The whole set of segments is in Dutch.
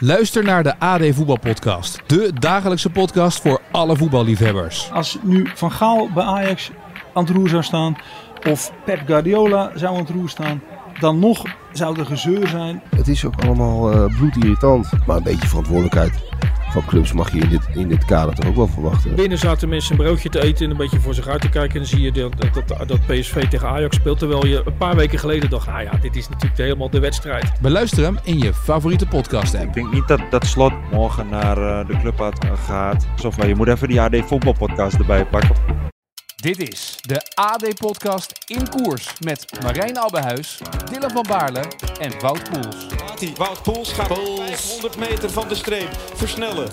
Luister naar de AD Voetbalpodcast. De dagelijkse podcast voor alle voetballiefhebbers. Als nu Van Gaal bij Ajax aan het roer zou staan, of Pep Guardiola zou aan het roer staan, dan nog zou er gezeur zijn. Het is ook allemaal uh, bloedirritant. Maar een beetje verantwoordelijkheid van clubs mag je in dit, in dit kader toch ook wel verwachten. Binnen zaten mensen een broodje te eten en een beetje voor zich uit te kijken. En dan zie je dat, dat, dat PSV tegen Ajax speelt. Terwijl je een paar weken geleden dacht, nou ja, dit is natuurlijk helemaal de wedstrijd. Beluister hem in je favoriete podcast app. Ik denk niet dat, dat Slot morgen naar uh, de club gaat. Of je moet even die AD voetbalpodcast erbij pakken. Dit is de AD-podcast in koers met Marijn Abbehuis, Dylan van Baarle en Wout Poels. Wout Poels gaat Poels. 500 meter van de streep versnellen.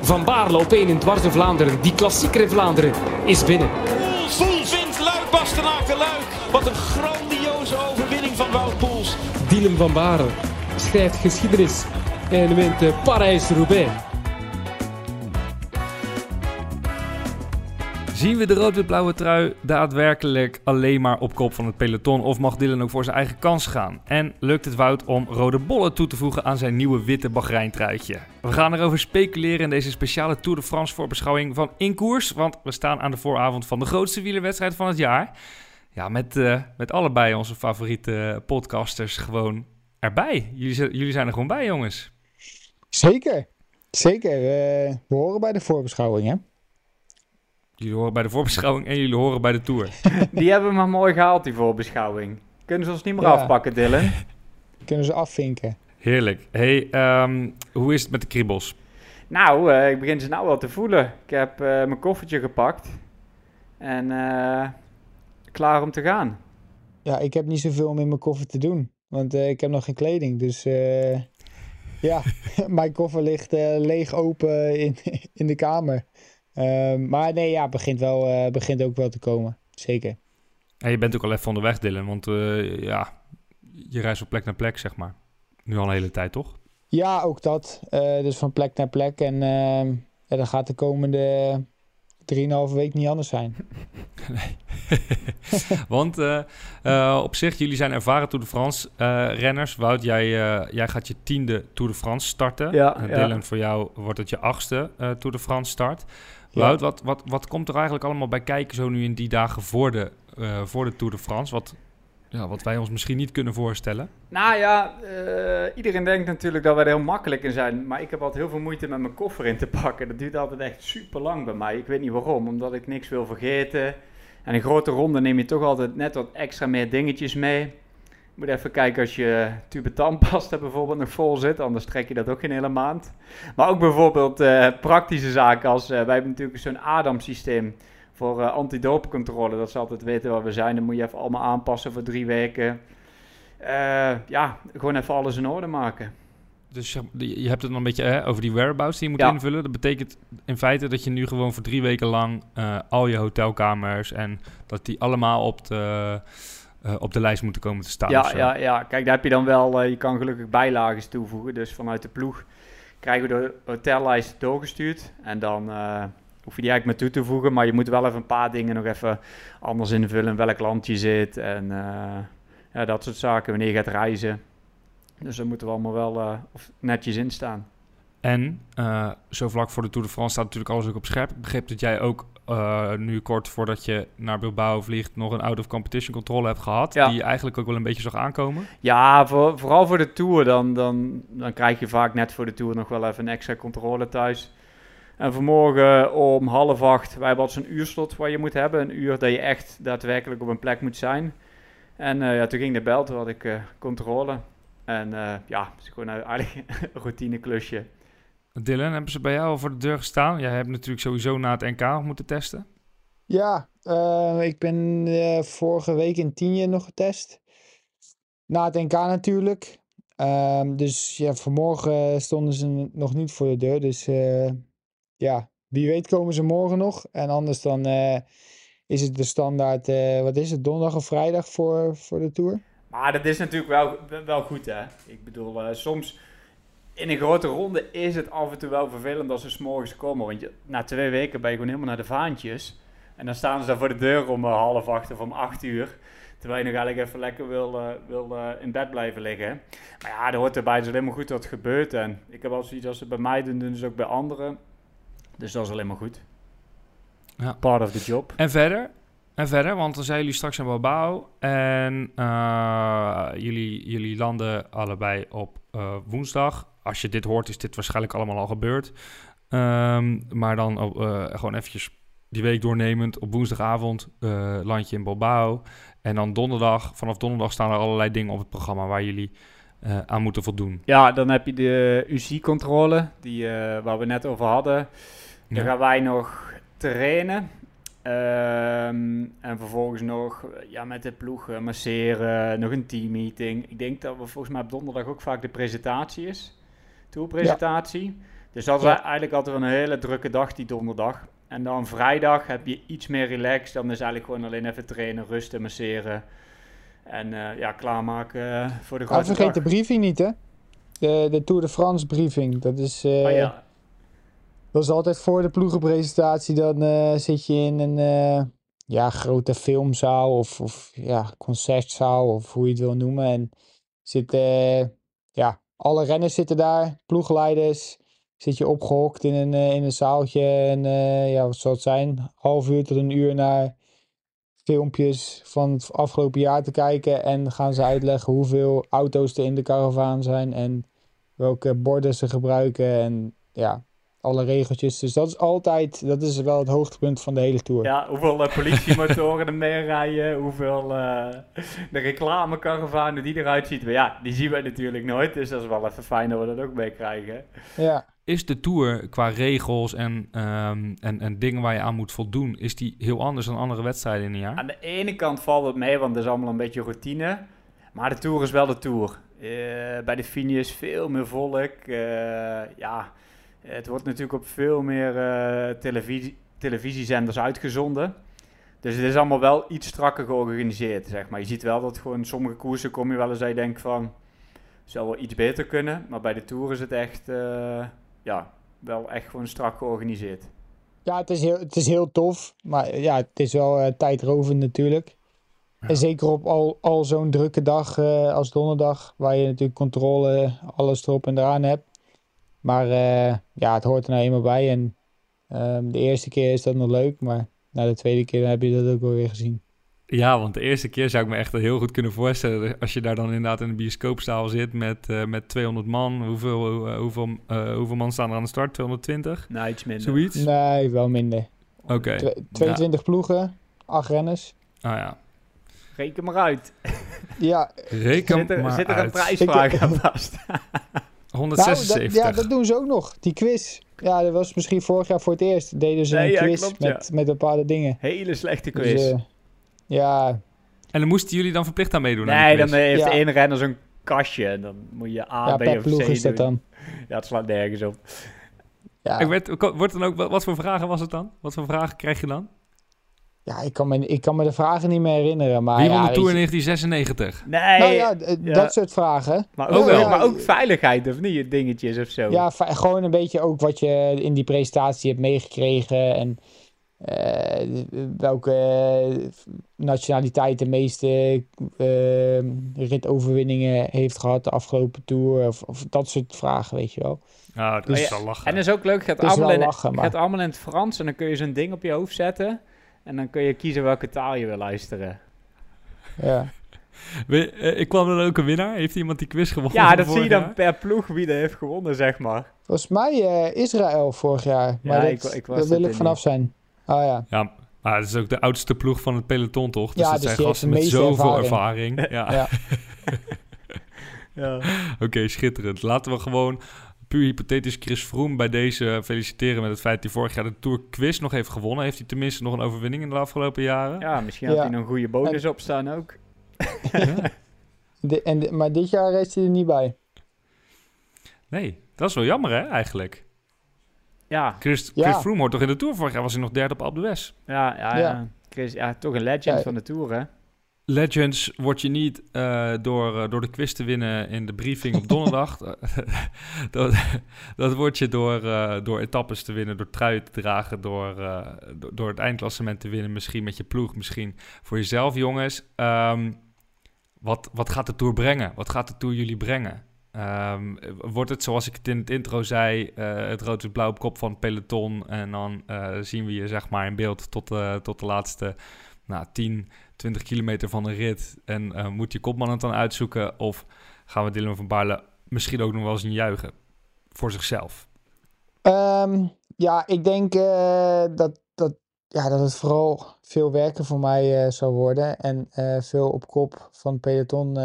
Van Baarle op 1 in dwars Vlaanderen. Die klassieker Vlaanderen is binnen. Poels, Poels wint Luik, Bastenaken, Luik. Wat een grandioze overwinning van Wout Poels. Dylan van Baarle schrijft geschiedenis en wint Parijs-Roubaix. Zien we de rood-wit-blauwe trui daadwerkelijk alleen maar op kop van het peloton? Of mag Dylan ook voor zijn eigen kans gaan? En lukt het Wout om rode bollen toe te voegen aan zijn nieuwe witte Bahrein-truitje? We gaan erover speculeren in deze speciale Tour de France voorbeschouwing van Inkoers. Want we staan aan de vooravond van de grootste wielerwedstrijd van het jaar. Ja, met, uh, met allebei onze favoriete podcasters gewoon erbij. Jullie, jullie zijn er gewoon bij, jongens. Zeker, zeker. Uh, we horen bij de voorbeschouwing, hè? Jullie horen bij de voorbeschouwing en jullie horen bij de Tour. Die hebben we maar mooi gehaald, die voorbeschouwing. Kunnen ze ons niet meer afpakken, Dylan? Kunnen ze afvinken. Heerlijk. Hey, um, hoe is het met de kriebels? Nou, uh, ik begin ze nou wel te voelen. Ik heb uh, mijn koffertje gepakt. En uh, klaar om te gaan. Ja, ik heb niet zoveel om in mijn koffer te doen. Want ik heb nog geen kleding. Dus ja, mijn koffer ligt leeg open in, in de kamer. Uh, maar nee, ja, begint, wel, uh, begint ook wel te komen. Zeker. En je bent ook al even onderweg, Dylan. Want uh, ja, je reist van plek naar plek, zeg maar. Nu al een hele tijd, toch? Ja, ook dat. dus van plek naar plek. En ehm, ja, dat gaat de komende 3,5 week niet anders zijn. nee. Want uh, op zich, jullie zijn ervaren Tour de France uh, renners. Wout, jij, jij gaat je tiende Tour de France starten. Ja, Dylan, ja. voor jou wordt het je achtste Tour de France start. Wout, wat, wat, wat komt er eigenlijk allemaal bij kijken zo nu in die dagen voor de, uh, voor de Tour de France? Wat, ja, wat wij ons misschien niet kunnen voorstellen? Nou ja, uh, iedereen denkt natuurlijk dat wij er heel makkelijk in zijn. Maar ik heb altijd heel veel moeite met mijn koffer in te pakken. Dat duurt altijd echt super lang bij mij. Ik weet niet waarom, omdat ik niks wil vergeten. En een grote ronde neem je toch altijd net wat extra meer dingetjes mee. Moet even kijken als je tube tandpasta bijvoorbeeld nog vol zit, anders trek je dat ook geen hele maand. Maar ook bijvoorbeeld uh, praktische zaken als, uh, wij hebben natuurlijk zo'n ADAM-systeem voor uh, antidopencontrole. Dat ze altijd weten waar we zijn, dan moet je even allemaal aanpassen voor drie weken. ja, gewoon even alles in orde maken. Dus je hebt het dan een beetje hè, over die whereabouts die je moet Ja. invullen. Dat betekent in feite dat je nu gewoon voor drie weken lang al je hotelkamers en dat die allemaal op de uh, op de lijst moeten komen te staan. Ja, ja, ja, kijk, daar heb je dan wel, uh, je kan gelukkig bijlagen toevoegen. Dus vanuit de ploeg krijgen we de hotellijst doorgestuurd. En dan uh, hoef je die eigenlijk maar toe te voegen. Maar je moet wel even een paar dingen nog even anders invullen. Welk land je zit en ja, dat soort zaken. Wanneer je gaat reizen. Dus daar moeten we allemaal wel netjes in staan. En zo vlak voor de Tour de France staat natuurlijk alles ook op scherp. Ik begreep dat jij ook uh, nu kort voordat je naar Bilbao vliegt... nog een out-of-competition controle hebt gehad... Ja. die je eigenlijk ook wel een beetje zag aankomen. Ja, voor, vooral voor de Tour. Dan, dan, dan krijg je vaak net voor de Tour nog wel even een extra controle thuis. En vanmorgen om half acht... wij hebben al zo'n uurslot waar je moet hebben. Een uur dat je echt daadwerkelijk op een plek moet zijn. En uh, ja, toen ging de bel, toen had ik uh, controle. En ja, het is gewoon eigenlijk een routineklusje. Dylan, hebben ze bij jou al voor de deur gestaan? Jij hebt natuurlijk sowieso na het NK nog moeten testen. Ja, uh, ik ben uh, vorige week in Tienje nog getest. Na het NK natuurlijk. Uh, dus ja, vanmorgen stonden ze nog niet voor de deur. Dus uh, ja, wie weet komen ze morgen nog. En anders dan uh, is het de standaard, wat is het, donderdag of vrijdag voor, voor de Tour? Maar dat is natuurlijk wel, wel goed hè. Ik bedoel, uh, soms in een grote ronde is het af en toe wel vervelend als ze s'morgens komen. Want je, na twee weken ben je gewoon helemaal naar de vaantjes. En dan staan ze daar voor de deur om uh, half acht of om acht uur. Terwijl je nog eigenlijk even lekker wil, eh, wil eh, in bed blijven liggen. Maar ja, er hoort erbij. Het is alleen maar goed dat het gebeurt. En ik heb al zoiets als ze bij mij doen, doen ze ook bij anderen. Dus dat is alleen maar goed. Ja. Part of the job. En verder? En verder, want dan zijn jullie straks in Bilbao. En eh, jullie, jullie landen allebei op eh, woensdag. Als je dit hoort, is dit waarschijnlijk allemaal al gebeurd. Ehm, maar dan op, eh, gewoon eventjes die week doornemend. Op woensdagavond eh land je in Bilbao. En dan donderdag, vanaf donderdag staan er allerlei dingen op het programma waar jullie eh, aan moeten voldoen. Ja, dan heb je de UC-controle, die waar we net over hadden. Dan Ja. gaan wij nog trainen. Ehm, en vervolgens nog ja, met de ploeg masseren, nog een teammeeting. Ik denk dat we volgens mij op donderdag ook vaak de presentatie is. Tourpresentatie. Dus dat is Ja. eigenlijk altijd wel een hele drukke dag, die donderdag. En dan vrijdag heb je iets meer relaxed. Dan is eigenlijk gewoon alleen even trainen, rusten, masseren. En eh, ja, klaarmaken eh, voor de Ah, grote vergeet dag. de briefing niet, hè? De, de Tour de France briefing. Dat is, eh, Oh ja, dat is altijd voor de ploegenpresentatie. Dan eh, zit je in een eh, ja, grote filmzaal of, of ja, concertzaal of hoe je het wil noemen. En eh, ja, alle renners zitten daar, ploegleiders. Zit je opgehokt in een, eh, in een zaaltje en eh, ja, wat zal het zijn? Half uur tot een uur naar filmpjes van het afgelopen jaar te kijken. En gaan ze uitleggen hoeveel auto's er in de karavaan zijn en welke borden ze gebruiken. En ja, alle regeltjes. Dus dat is altijd, dat is wel het hoogtepunt van de hele tour. Ja, hoeveel eh, politiemotoren er mee rijden, hoeveel eh, de reclamekaravanen die eruit ziet. Maar ja, die zien we natuurlijk nooit, dus dat is wel even fijn dat we dat ook meekrijgen. Ja. Is de Tour qua regels en, ehm, en, en dingen waar je aan moet voldoen, is die heel anders dan andere wedstrijden in een jaar? Aan de ene kant valt het mee, want dat is allemaal een beetje routine. Maar de Tour is wel de Tour. Eh, bij de Fini is veel meer volk. Eh, ja, het wordt natuurlijk op veel meer eh, televisie, televisiezenders uitgezonden. Dus het is allemaal wel iets strakker georganiseerd, zeg maar. Je ziet wel dat gewoon sommige koersen kom je wel eens dat je denkt van... zou wel iets beter kunnen. Maar bij de Tour is het echt, eh, ja, wel echt gewoon strak georganiseerd. Ja, het is heel, het is heel tof. Maar ja, het is wel eh, tijdrovend natuurlijk. En zeker op al, al zo'n drukke dag eh, als donderdag, waar je natuurlijk controle, alles erop en eraan hebt. Maar eh, ja, het hoort er nou eenmaal bij. En ehm, de eerste keer is dat nog leuk, maar na de tweede keer dan heb je dat ook wel weer gezien. Ja, want de eerste keer zou ik me echt heel goed kunnen voorstellen. Als je daar dan inderdaad in de bioscoopzaal zit met, eh, met 200 man. Hoeveel, eh, hoeveel, eh, hoeveel man staan er aan de start? 220? Nou, iets minder. Zoiets? Nee, wel minder. Oké. Twe- 22 ploegen, 8 renners. Ah ja. Reken maar uit. Ja, Reken Zit er, maar zit er een prijsvraag aan vast? 176. Nou, dat, ja, dat doen ze ook nog. Die quiz. Ja, dat was misschien vorig jaar voor het eerst. Deden ze Nee, een ja, quiz klopt, ja. met, met bepaalde dingen. Hele slechte Dus, quiz. eh, ja, En dan moesten jullie dan verplicht aan meedoen? nee, dan quiz? heeft Ja. één renner zo'n kastje. En dan moet je A, ja B of C is dat dan. Ja, het slaat nergens op. Ja, Ik werd, wordt dan ook, wat voor vragen was het dan? Wat voor vragen krijg je dan? Ja ik, kan me, ik kan me de vragen niet meer herinneren. Maar Wie ja, won de Tour in je- 1996? Nee, Nou ja, ja. dat soort vragen. maar, ook, wel, ja. maar ook veiligheid of niet? Dingetjes of zo. Ja, gewoon een beetje ook wat je in die presentatie hebt meegekregen. En eh, welke eh, nationaliteit de meeste eh, ritoverwinningen heeft gehad de afgelopen tour. Of, of dat soort vragen, weet je wel. Nou, dat Dus- is wel lachen. En dat is ook leuk. Gaat allemaal, in, lachen, gaat allemaal in het Frans. En dan kun je zo'n ding op je hoofd zetten. En dan kun je kiezen welke taal je wil luisteren. Ja. We- eh, ik kwam er ook een winnaar. Heeft iemand die quiz gewonnen? Ja, dat zie je dan jaar? per ploeg wie er heeft gewonnen, zeg maar. Volgens mij eh, Israël vorig jaar. Maar Ja, dat, ik- ik was daar wil ik vanaf zijn. Ah ja. Ja, maar het is ook de oudste ploeg van het peloton, toch? Dus Ja, het dus zijn gasten met zoveel ervaring. ervaring. Ja. Ja. Ja. Oké, schitterend. Laten we gewoon puur hypothetisch Chris Froome bij deze feliciteren met het feit dat hij vorig jaar de Tour Quiz nog heeft gewonnen. Heeft hij tenminste nog een overwinning in de afgelopen jaren? ja, misschien had Ja. hij nog een goede bonus op staan ook. De, en de- maar dit jaar is hij er niet bij. Nee, dat is wel jammer hè, eigenlijk. Ja, Chris, Ja. Chris Froome hoort toch in de Tour? Vorig jaar was hij nog derde op Alpe d'Huez. ja, ja. Ja. ja. Chris, ja, toch een legend Ja. van de Tour, hè? Legends word je niet eh, door, eh, door de quiz te winnen in de briefing op donderdag. dat, dat word je door, eh, door etappes te winnen, door truien te dragen, door, door, door het eindklassement te winnen. Misschien met je ploeg, misschien voor jezelf, jongens. Ehm, wat, wat gaat de Tour brengen? Wat gaat de Tour jullie brengen? Ehm, wordt het, zoals ik het in het intro zei, het rood-wit-blauw op kop van het peloton... en dan zien we je zeg maar in beeld tot, tot de laatste nou, 10, 20 kilometer van de rit... en eh, moet je kopman het dan uitzoeken? Of gaan we Dylan van Baarle misschien ook nog wel eens een juichen voor zichzelf? Ehm, ja, ik denk eh, dat, dat, ja, dat het vooral veel werken voor mij eh, zou worden. En veel op kop van peloton.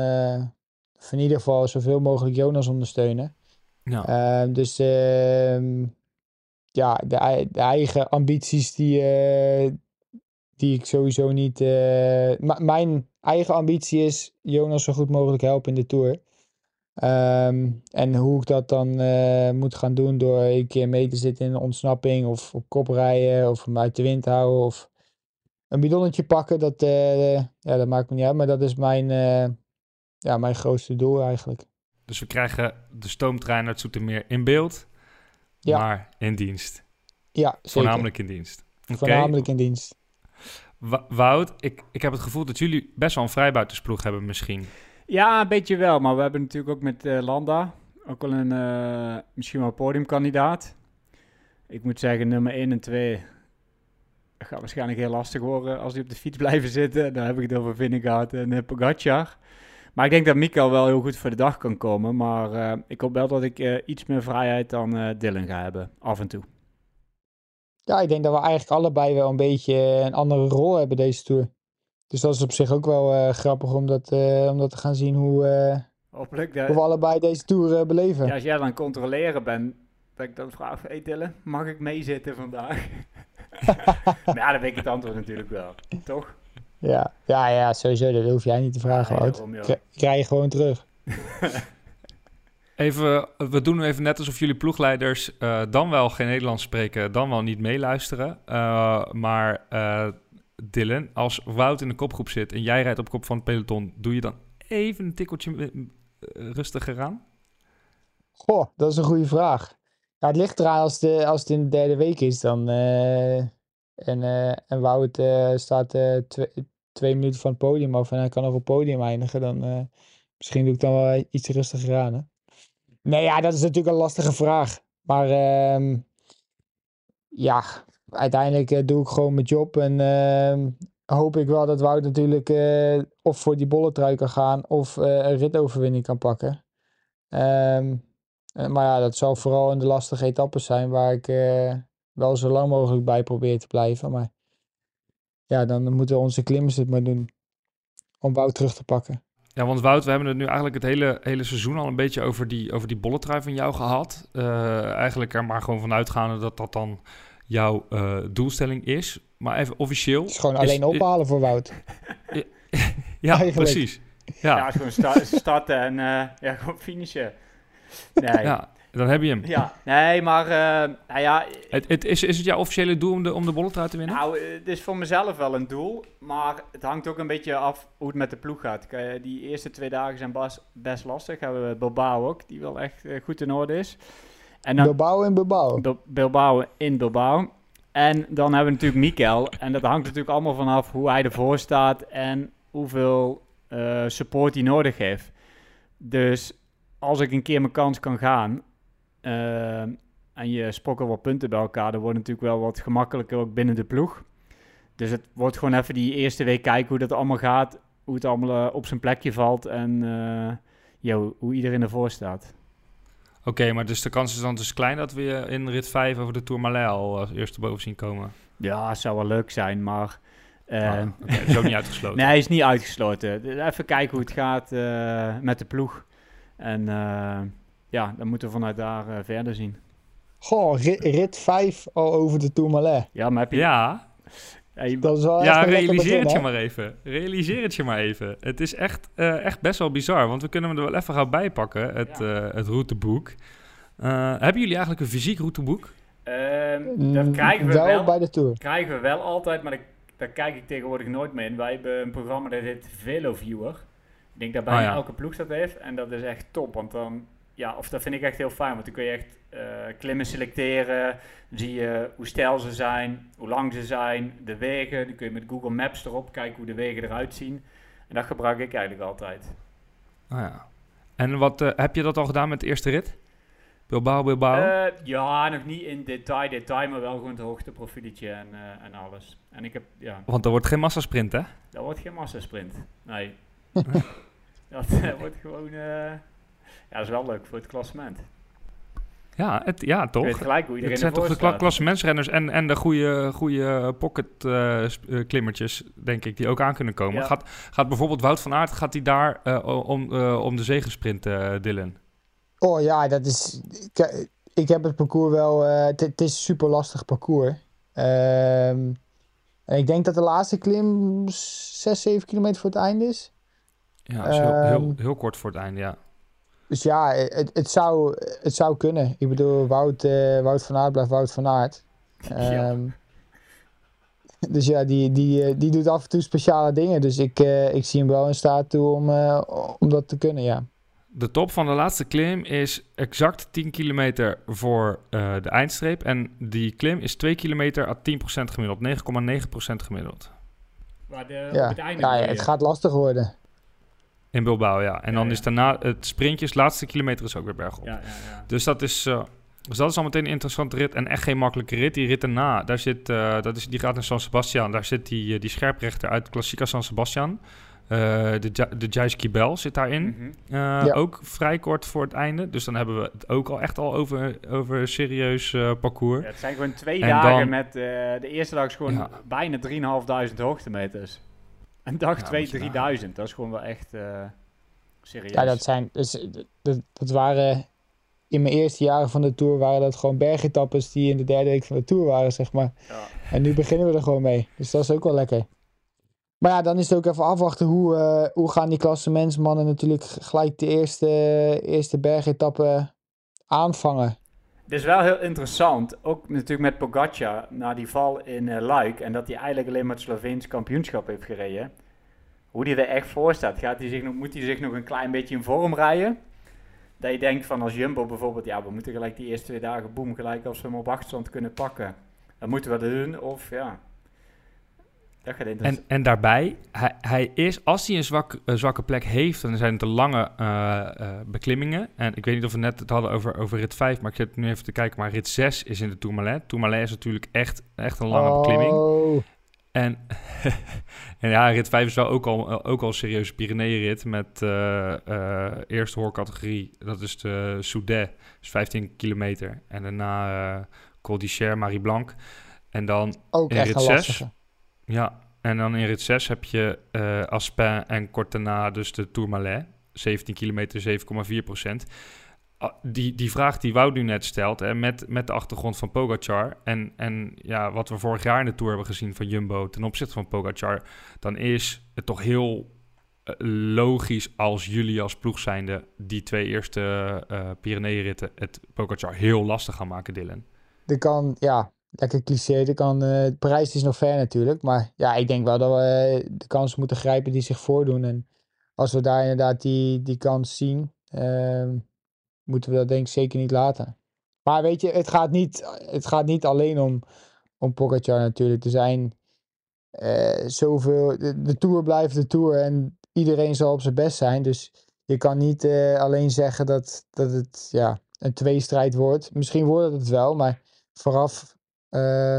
in ieder geval zoveel mogelijk Jonas ondersteunen. Ja. Ehm, dus ehm, ja, de, ei- de eigen ambities die, die ik sowieso niet. eh, mijn eigen ambitie is Jonas zo goed mogelijk helpen in de Tour. Ehm, en hoe ik dat dan eh, moet gaan doen door een keer mee te zitten in een ontsnapping of op kop rijden of hem uit de wind houden of een bidonnetje pakken, dat, eh, ja, dat maakt me niet uit. Maar dat is mijn, ja, mijn grootste doel eigenlijk. Dus we krijgen de stoomtrein uit Zoetermeer in beeld, Ja. maar in dienst. Ja, zeker. Voornamelijk in dienst. Voornamelijk in dienst. Wout, ik, ik heb het gevoel dat jullie best wel een vrijbuitersploeg hebben misschien. Ja, een beetje wel. Maar we hebben natuurlijk ook met eh, Landa ook wel een eh, misschien wel podiumkandidaat. Ik moet zeggen, nummer 1 en 2 gaat waarschijnlijk heel lastig worden als die op de fiets blijven zitten. Dan heb ik het over Vingegaard en uh, Pogacar. Maar ik denk dat Mikael wel heel goed voor de dag kan komen. Maar ik hoop wel dat ik iets meer vrijheid dan Dylan ga hebben, af en toe. Ja, ik denk dat we eigenlijk allebei wel een beetje een andere rol hebben deze tour. Dus dat is op zich ook wel eh, grappig om dat, eh, om dat te gaan zien hoe, eh, Hopelijk hoe we allebei deze tour eh, beleven. Ja, als jij dan controleren bent, dat ik dan vraag, hey Dylan, mag ik meezitten vandaag? maar ja, dan weet ik het antwoord natuurlijk wel, toch? Ja, ja, ja, sowieso. Dat hoef jij niet te vragen, Nee, daarom, Krijg je gewoon terug. Even, we doen even net alsof jullie ploegleiders eh, dan wel geen Nederlands spreken, dan wel niet meeluisteren. Eh, maar eh, Dylan, als Wout in de kopgroep zit en jij rijdt op kop van het peloton, doe je dan even een tikkeltje rustiger aan? Goh, dat is een goede vraag. Het ligt eraan als, de, als het in de derde week is dan. en, en Wout staat twee, minuten van het podium af en hij kan nog op het podium eindigen. Dan misschien doe ik dan wel iets rustiger aan. Hè? Nee, ja, dat is natuurlijk een lastige vraag. Maar ehm, ja, uiteindelijk eh, doe ik gewoon mijn job. En ehm, hoop ik wel dat Wout natuurlijk eh, of voor die bolletrui kan gaan of eh, een ritoverwinning kan pakken. Ehm, eh, maar ja, dat zal vooral in de lastige etappes zijn waar ik wel zo lang mogelijk bij probeer te blijven. Maar ja, dan moeten onze klimmers het maar doen om Wout terug te pakken. Ja, want Wout, we hebben het nu eigenlijk het hele, hele seizoen al een beetje over die, over die bolletrui van jou gehad. Eh, eigenlijk er maar gewoon vanuitgaande dat dat dan jouw eh, doelstelling is. Maar even officieel. Het is gewoon alleen ophalen voor Wout. Ja, Eigenlijk. precies. Ja. Ja, gewoon sta- starten en eh, ja, gewoon finishen. Nee. ja, dan heb je hem. Ja, nee, maar eh, nou ja, Het, het, is, is het jouw officiële doel om de, om de bolletrui te winnen? nou, eh, het is voor mezelf wel een doel, maar het hangt ook een beetje af hoe het met de ploeg gaat. Kijk, Die eerste twee dagen zijn bas, best lastig. Hebben we Bilbao ook, die wel echt eh, goed in orde is. En dan, Bilbao en Bilbao. Bil- Bilbao in Bilbao. En dan hebben we natuurlijk Mikel. En dat hangt natuurlijk allemaal vanaf hoe hij ervoor staat en hoeveel eh, support hij nodig heeft. Dus als ik een keer mijn kans kan gaan eh, en je sprokkelt wat punten bij elkaar, dan wordt het natuurlijk wel wat gemakkelijker ook binnen de ploeg. Dus het wordt gewoon even die eerste week kijken hoe dat allemaal gaat, hoe het allemaal eh, op zijn plekje valt en eh, ja, hoe- iedereen ervoor staat. Oké, maar dus de kans is dan dus klein dat we je in rit 5 over de Tourmalet al als eerste boven zien komen. Ja, zou wel leuk zijn, maar... eh, Ah, dat is ook niet uitgesloten. Nee, is niet uitgesloten. Even kijken hoe het gaat met de ploeg. En ja, dan moeten we vanuit daar eh, verder zien. Goh, rit, rit 5 al over de Tourmalet. Ja, maar heb je... Ja, Hey, Dat is wel ja echt een lekker realiseer begin, het je maar even. Realiseer het je maar even. Het is echt, eh, echt best wel bizar, want we kunnen hem er wel even gauw bij pakken, het, Ja. eh, het routeboek. Eh, hebben jullie eigenlijk een fysiek routeboek? ehm, Mm, dat krijgen we wel wel, bij de Tour. krijgen we wel altijd, maar dat, daar kijk ik tegenwoordig nooit meer in. Wij hebben een programma dat heet VeloViewer. Ik denk dat bijna Oh ja. elke ploeg dat heeft. En dat is echt top. Want dan, ja, of dat vind ik echt heel fijn. Want dan kun je echt eh, klimmen selecteren. Dan zie je hoe stijl ze zijn, hoe lang ze zijn, de wegen. Dan kun je met Google Maps erop kijken hoe de wegen eruit zien. En dat gebruik ik eigenlijk altijd. Oh ja. En wat, eh, heb je dat al gedaan met de eerste rit? Bilbao, Bilbao? Eh, ja, nog niet in detail, detail, maar wel gewoon het hoogteprofieletje en, en alles. En ik heb, ja, Want er wordt geen massasprint, hè? dat wordt geen massasprint. Nee. dat wordt gewoon, ja, dat is wel leuk voor het klassement. Ja, het, ja Je toch? weet gelijk hoe iedereen Het zijn toch de kla klassementsrenners en, en de goede, goede pocket eh, eh, klimmertjes, denk ik, die ook aan kunnen komen. Ja. Gaat, gaat bijvoorbeeld Wout van Aert, gaat hij daar eh, om, eh, om de zegensprint, eh Dylan? Oh ja, dat is. Ik, ik heb het parcours wel. eh, Het is een super lastig parcours. Ehm, en ik denk dat de laatste klim 6, 7 kilometer voor het einde is. Ja, is heel, heel, Ehm, heel kort voor het einde, ja. Dus ja, het, het, zou, het zou kunnen. Ik bedoel, Wout, eh, Wout van Aert blijft Wout van Aert. Ja. Ehm, dus ja, die, die, eh, die doet af en toe speciale dingen. Dus ik, eh, ik zie hem wel in staat toe om, eh, om dat te kunnen, ja. De top van de laatste klim is exact 10 kilometer voor eh, de eindstreep. En die klim is 2 kilometer à 10% gemiddeld. 9,9% gemiddeld. Maar de, ja. op het einde ja, het gaat lastig worden. In Bilbao, ja. En Ja, dan ja. is daarna het sprintje, het laatste kilometer is ook weer bergop. Ja, ja, ja. Dus dat is, eh, dus dat is al meteen een interessante rit. En echt geen makkelijke rit. Die rit daarna, daar zit, eh, dat is, die gaat naar San Sebastian. Daar zit die, eh, die scherprechter uit Klassica San Sebastian. Eh, de de Jais Kibel zit daarin. Mhm. Eh, Ja. Ook vrij kort voor het einde. Dus dan hebben we het ook al echt al over, over een serieus eh, parcours. Ja, het zijn gewoon twee En dagen dan- met... eh, de eerste dag is gewoon Ja. bijna 3.500 hoogtemeters. En dag Ja, 2 moet je 3000. Dat is gewoon wel echt eh, serieus. Ja, dat zijn. Dus, dat, dat waren. In mijn eerste jaren van de tour waren dat gewoon bergetappes die in de derde week van de tour waren, zeg maar. Ja. En nu beginnen we er gewoon mee. Dus dat is ook wel lekker. Maar ja, dan is het ook even afwachten hoe, eh, hoe gaan die klassementsmannen natuurlijk gelijk de eerste, eerste bergetappe aanvangen. Dit is wel heel interessant. Ook natuurlijk met Pogacar na die val in eh, Luik. En dat hij eigenlijk alleen maar het Sloveens kampioenschap heeft gereden. Hoe die er echt voor staat. Gaat hij zich nog, moet hij zich nog een klein beetje in vorm rijden? Dat je denkt van als Jumbo bijvoorbeeld. Ja, we moeten gelijk die eerste twee dagen boem. Gelijk als we hem op achterstand kunnen pakken. Dan moeten we dat doen. Of ja. Dat gaat interessant. En, en daarbij, hij, hij is, als hij een zwak, een zwakke plek heeft, dan zijn het de lange eh, eh, beklimmingen. En ik weet niet of we net het hadden over, over rit 5, maar ik zit nu even te kijken. Maar rit 6 is in de Tourmalet. Tourmalet is natuurlijk echt, echt een lange beklimming. Oh, En, en ja, rit 5 is wel ook al, ook al een serieuze Pyreneeënrit met eh, eh, eerste hoorcategorie. Dat is de Soudet, dus 15 kilometer. En daarna eh Col d'Icher, Marie Blanc. En dan ook In echt rit een zes. lastige. Ja, en dan in rit 6 heb je eh Aspin en kort daarna dus de Tourmalet. 17 kilometer, 7,4 procent. Ah, Die, die vraag die Wout nu net stelt, hè, met, met de achtergrond van Pogacar... En, en ja, wat we vorig jaar in de Tour hebben gezien van Jumbo ten opzichte van Pogacar... dan is het toch heel eh, logisch als jullie als ploeg zijnde... die twee eerste eh Pyreneeënritten het Pogacar heel lastig gaan maken, Dylan. Er kan, ja, lekker cliché. Er kan, eh Parijs is nog ver natuurlijk. Maar ja, ik denk wel dat we de kansen moeten grijpen die zich voordoen. En als we daar inderdaad die, die kans zien, ehm, moeten we dat denk ik zeker niet laten. Maar weet je, het gaat niet, het gaat niet alleen om, om Pogacar natuurlijk. Er zijn eh, zoveel... De, de Tour blijft de Tour en iedereen zal op zijn best zijn. Dus je kan niet eh, alleen zeggen dat, dat het ja, een tweestrijd wordt. Misschien wordt het wel, maar vooraf, eh,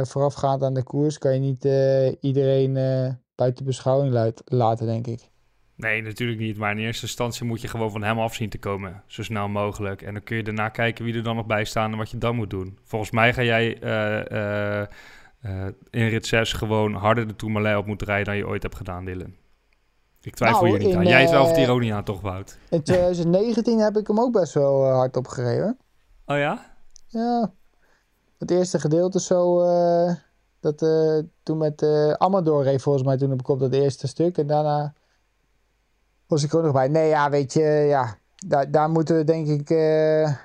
voorafgaand aan de koers kan je niet eh, iedereen eh, buiten beschouwing luid- laten, denk ik. Nee, natuurlijk niet. Maar in eerste instantie moet je gewoon van hem af zien te komen. Zo snel mogelijk. En dan kun je daarna kijken wie er dan nog bij staan en wat je dan moet doen. Volgens mij ga jij eh, eh, eh, in rit 6 gewoon harder de Tourmalet op moeten rijden dan je ooit hebt gedaan, Dylan. Ik twijfel Nou, hier niet in, aan. Jij eh, die ironie aan, toch, Wout? In 2019 heb ik hem ook best wel eh, hard opgereden. Oh ja? Ja, het eerste gedeelte zo, eh, dat eh, toen met eh, Amador reed volgens mij toen op kop dat eerste stuk. En daarna was ik er ook nog bij. Nee, ja, weet je, ja, daar, daar moeten we denk ik eh,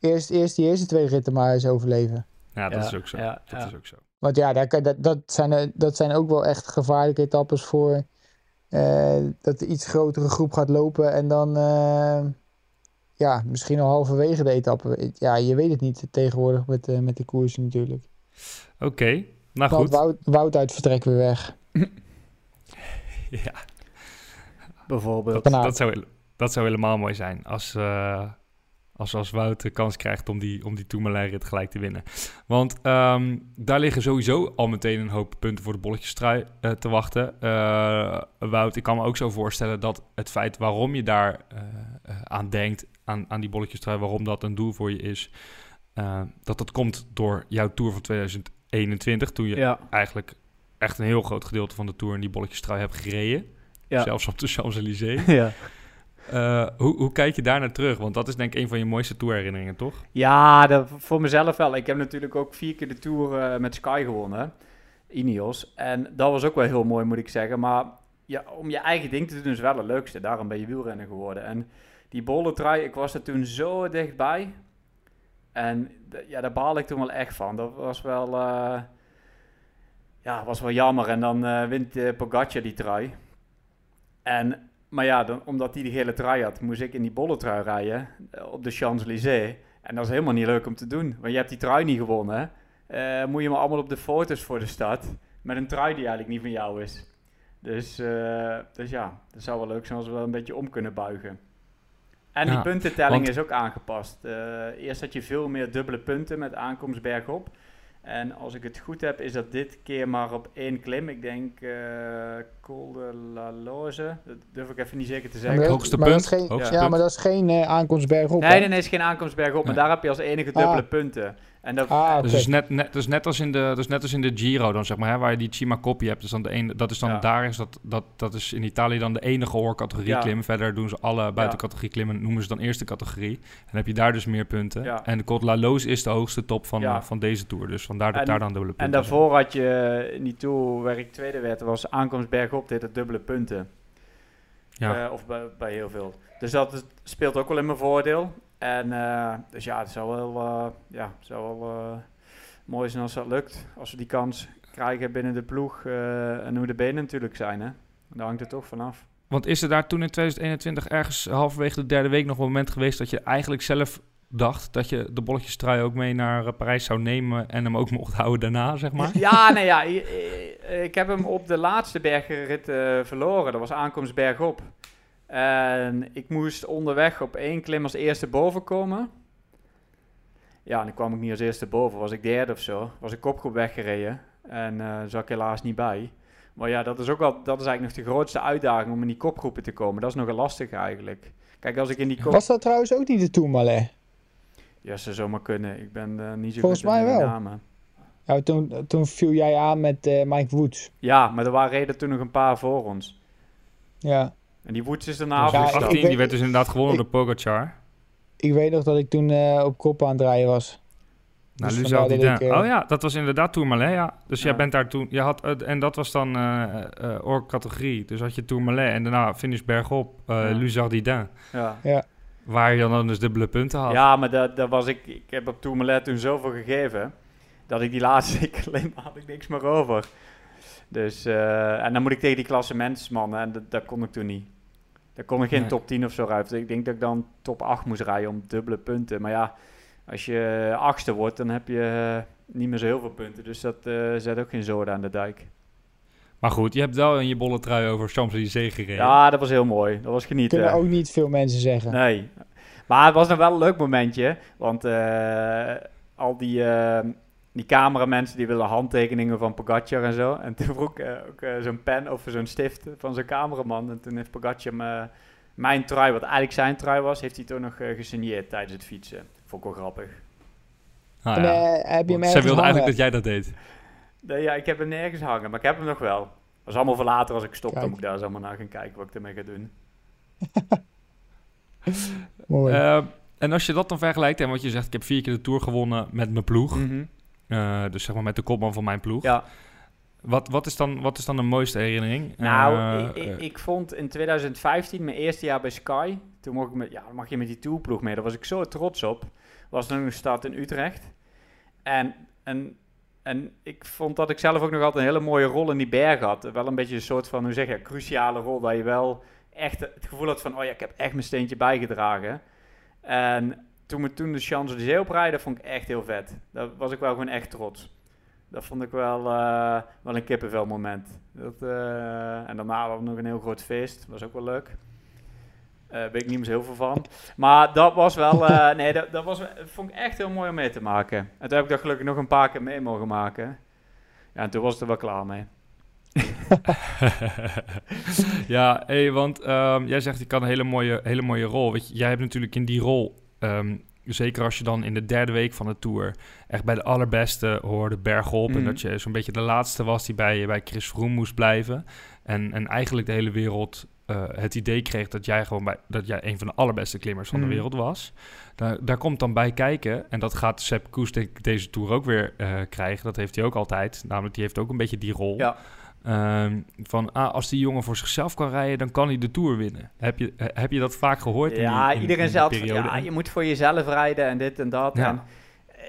eerst, eerst die eerste twee ritten maar eens overleven. Ja, dat Ja, is ook zo. ja, dat ja. is ook zo. Want ja, daar, kan- dat, dat, zijn, dat zijn ook wel echt gevaarlijke etappes voor eh, dat de iets grotere groep gaat lopen en dan eh, ja, misschien al halverwege de etappe. Ja, je weet het niet tegenwoordig met, eh, met de koers natuurlijk. Oké, nou Want goed. Wout, Wout uit vertrek weer weg. Ja, Bijvoorbeeld. dat, Nou. dat, zou, dat zou helemaal mooi zijn als, eh, als, als Wout de kans krijgt om die, om die Tourmalet-rit gelijk te winnen. Want ehm, daar liggen sowieso al meteen een hoop punten voor de bolletjestrui eh, te wachten. Eh, Wout, ik kan me ook zo voorstellen dat het feit waarom je daar eh, eh, aan denkt, aan, aan die bolletjestrui, waarom dat een doel voor je is, eh, dat dat komt door jouw Tour van 2021, toen je Ja, eigenlijk echt een heel groot gedeelte van de Tour in die bolletjestrui hebt gereden. ja. Zelfs op de Champs-Élysées. ja. Eh, hoe, hoe kijk je daar naar terug? Want dat is denk ik een van je mooiste tourherinneringen, toch? Ja, dat, voor mezelf wel. Ik heb natuurlijk ook vier keer de Tour eh, met Sky gewonnen. Ineos. En dat was ook wel heel mooi, moet ik zeggen. Maar ja, om je eigen ding te doen is wel het leukste. Daarom ben je wielrenner geworden. En die bolletrui, ik was er toen zo dichtbij. En ja, daar baal ik toen wel echt van. Dat was wel, eh, ja, was wel jammer. En dan eh, wint eh, Pogacar die trui. En, maar ja, dan, omdat hij die gele trui had, moest ik in die bolletrui rijden eh, op de Champs-Élysées. En dat is helemaal niet leuk om te doen. Want je hebt die trui niet gewonnen. Moet je maar allemaal op de foto's voor de stad. Met een trui die eigenlijk niet van jou is. Dus, dus ja, dat zou wel leuk zijn als we wel een beetje om kunnen buigen. En die puntentelling want- is ook aangepast. Eh, eerst had je veel meer dubbele punten met aankomst bergop. En als ik het goed heb, is dat dit keer maar op één klim. Ik denk eh Col de la Loze. Dat durf ik even niet zeker te Maar zeggen. dat- hoogste maar dat punt, is geen, hoogste ja, punt. maar dat is geen eh, aankomst bergop. Nee, nee, nee, is geen aankomst bergop. Maar daar heb je als enige Ah. dubbele punten. En dat, Ah. Dus het is net, net, dus net als in de, dus net als in de Giro dan zeg maar, hè, waar je die Cima Coppi hebt. Dus dan de ene, dat is dan Ja. daar is dat, dat, dat is in Italië dan de enige hoorcategorie Ja. klimmen. Verder doen ze alle buitencategorie klimmen, noemen ze dan eerste categorie. En dan heb je daar dus meer punten. Ja. En de Côte la Loze is de hoogste top van, Ja. eh, van deze tour. Dus vandaar dat En- daar dan dubbele punten En zijn. daarvoor had je in die tour waar ik tweede werd, was aankomst bergop, dit het dubbele punten. Ja. Eh, of bij, bij heel veel. Dus dat is- speelt ook wel in mijn voordeel. En eh, dus ja, het zou wel, eh, ja, zou wel mooi zijn als dat lukt. Als we die kans krijgen binnen de ploeg en hoe de benen natuurlijk zijn. Hè? Daar hangt het toch vanaf. Want is er daar toen in 2021 ergens halverwege de derde week nog een moment geweest dat je eigenlijk zelf dacht dat je de bolletjestrui ook mee naar eh, Parijs zou nemen en hem ook mocht houden daarna, zeg maar? Ja, nee, ja. Ik, ik heb hem op de laatste bergrit eh, verloren. Dat was aankomst bergop. En ik moest onderweg op één klim als eerste boven komen. Ja, en dan kwam ik niet als eerste boven. Was ik derde of zo. Was ik kopgroep weggereden. En eh zat ik helaas niet bij. Maar ja, dat is ook wel, dat is eigenlijk nog de grootste uitdaging om in die kopgroepen te komen. Dat is nogal lastig eigenlijk. Kijk, als ik in die kop... Was dat trouwens ook niet de Tourmalet? Ja, ze zomaar kunnen. Ik ben eh, niet zo Volgens goed in mij wel. namen. Ja, toen, toen viel jij aan met eh, Mike Woods. Ja, maar er waren reden toen nog een paar voor ons. Ja. En die Woods is daarna Ja, Ja, afgestapt. 18, ik weet- die werd dus inderdaad gewonnen ik- door Pogacar. Ik weet nog dat ik toen eh, op kop aan het rijden was. Nou, Dus ik, eh, Oh ja, dat was inderdaad Tourmalet, ja. Dus jij Ja. bent daar toen... Je had, eh, en dat was dan eh eh oorcategorie. Dus had je Tourmalet en daarna finish bergop, eh Ja. Luzard Didin. Ja. Waar je dan dus dubbele punten had. ja, maar dat, dat was ik... Ik heb op Tourmalet toen zoveel gegeven... dat ik die laatste klim had ik niks meer over. Dus... eh, en dan moet ik tegen die klassementsmannen... en dat, dat kon ik toen niet. Daar kon ik geen Nee. top 10 of zo rijden. Dus ik denk dat ik dan top 8 moest rijden om dubbele punten. Maar ja, als je achtste wordt... dan heb je eh, niet meer zo heel veel punten. Dus dat eh, zet ook geen zoden aan de dijk. Maar goed, je hebt wel in je bolle trui over Champs-Élysées gereden. Ja, dat was heel mooi. Dat was genieten. Kunnen ook niet veel mensen zeggen. Nee. Maar het was nog wel een leuk momentje. Want eh, al die, eh, die cameramensen die willen handtekeningen van Pogacar en zo. En toen vroeg ik eh, ook eh, zo'n pen of zo'n stift van zo'n cameraman. En toen heeft Pogacar me, mijn trui, wat eigenlijk zijn trui was, heeft hij toen nog eh, gesigneerd tijdens het fietsen. Vond ik wel grappig. Ah, En, ja. eh, heb je hem Zij wilde hangen? eigenlijk dat jij dat deed. Nee, ja, ik heb hem nergens hangen, maar ik heb hem nog wel. Dat is allemaal voor later als ik stop. Dan moet ik daar eens allemaal naar gaan kijken wat ik ermee ga doen. Mooi. Eh, en als je dat dan vergelijkt, en wat je zegt, ik heb vier keer de Tour gewonnen met mijn ploeg. Mhm. Eh, dus zeg maar met de kopman van mijn ploeg. Ja. Wat, wat, is dan, wat is dan de mooiste herinnering? Nou, Eh, ik, ik, ik vond in 2015, mijn eerste jaar bij Sky, toen mocht ik met, ja, mag je met die tourploeg mee. Daar was ik zo trots op. Was nog een stad in Utrecht. En En, en ik vond dat ik zelf ook nog altijd een hele mooie rol in die berg had. Wel een beetje een soort van, hoe zeg je, cruciale rol. Dat je wel echt het gevoel had van, oh ja, ik heb echt mijn steentje bijgedragen. En toen we toen de Champs-Élysées oprijden, vond ik echt heel vet. Daar was ik wel gewoon echt trots. Dat vond ik wel, eh, wel een kippenvel moment. Dat, eh, en daarna hadden we nog een heel groot feest. was ook wel leuk. Uh, weet ik niet meer zo heel veel van. Maar dat was wel, eh, nee, dat, dat was, vond ik echt heel mooi om mee te maken. En toen heb ik dat gelukkig nog een paar keer mee mogen maken. Ja, en toen was het er wel klaar mee. ja, hey, want ehm, jij zegt je kan een hele mooie, hele mooie rol. Weet je, jij hebt natuurlijk in die rol, ehm, zeker als je dan in de derde week van de tour echt bij de allerbeste hoorde bergop. En Mhm. dat je zo'n beetje de laatste was die bij, bij Chris Froome moest blijven. En, en eigenlijk de hele wereld eh, het idee kreeg dat jij gewoon bij, dat jij een van de allerbeste klimmers van de wereld was. Daar, daar komt dan bij kijken, en dat gaat Sepp Koes deze tour ook weer eh, krijgen. Dat heeft hij ook altijd. Namelijk, die heeft ook een beetje die rol. Ja. Ehm, van ah, als die jongen voor zichzelf kan rijden, dan kan hij de tour winnen. Heb je, heb je dat vaak gehoord? in Ja, die, in- iedereen in periode? ja, je moet voor jezelf rijden en dit en dat. Ja. En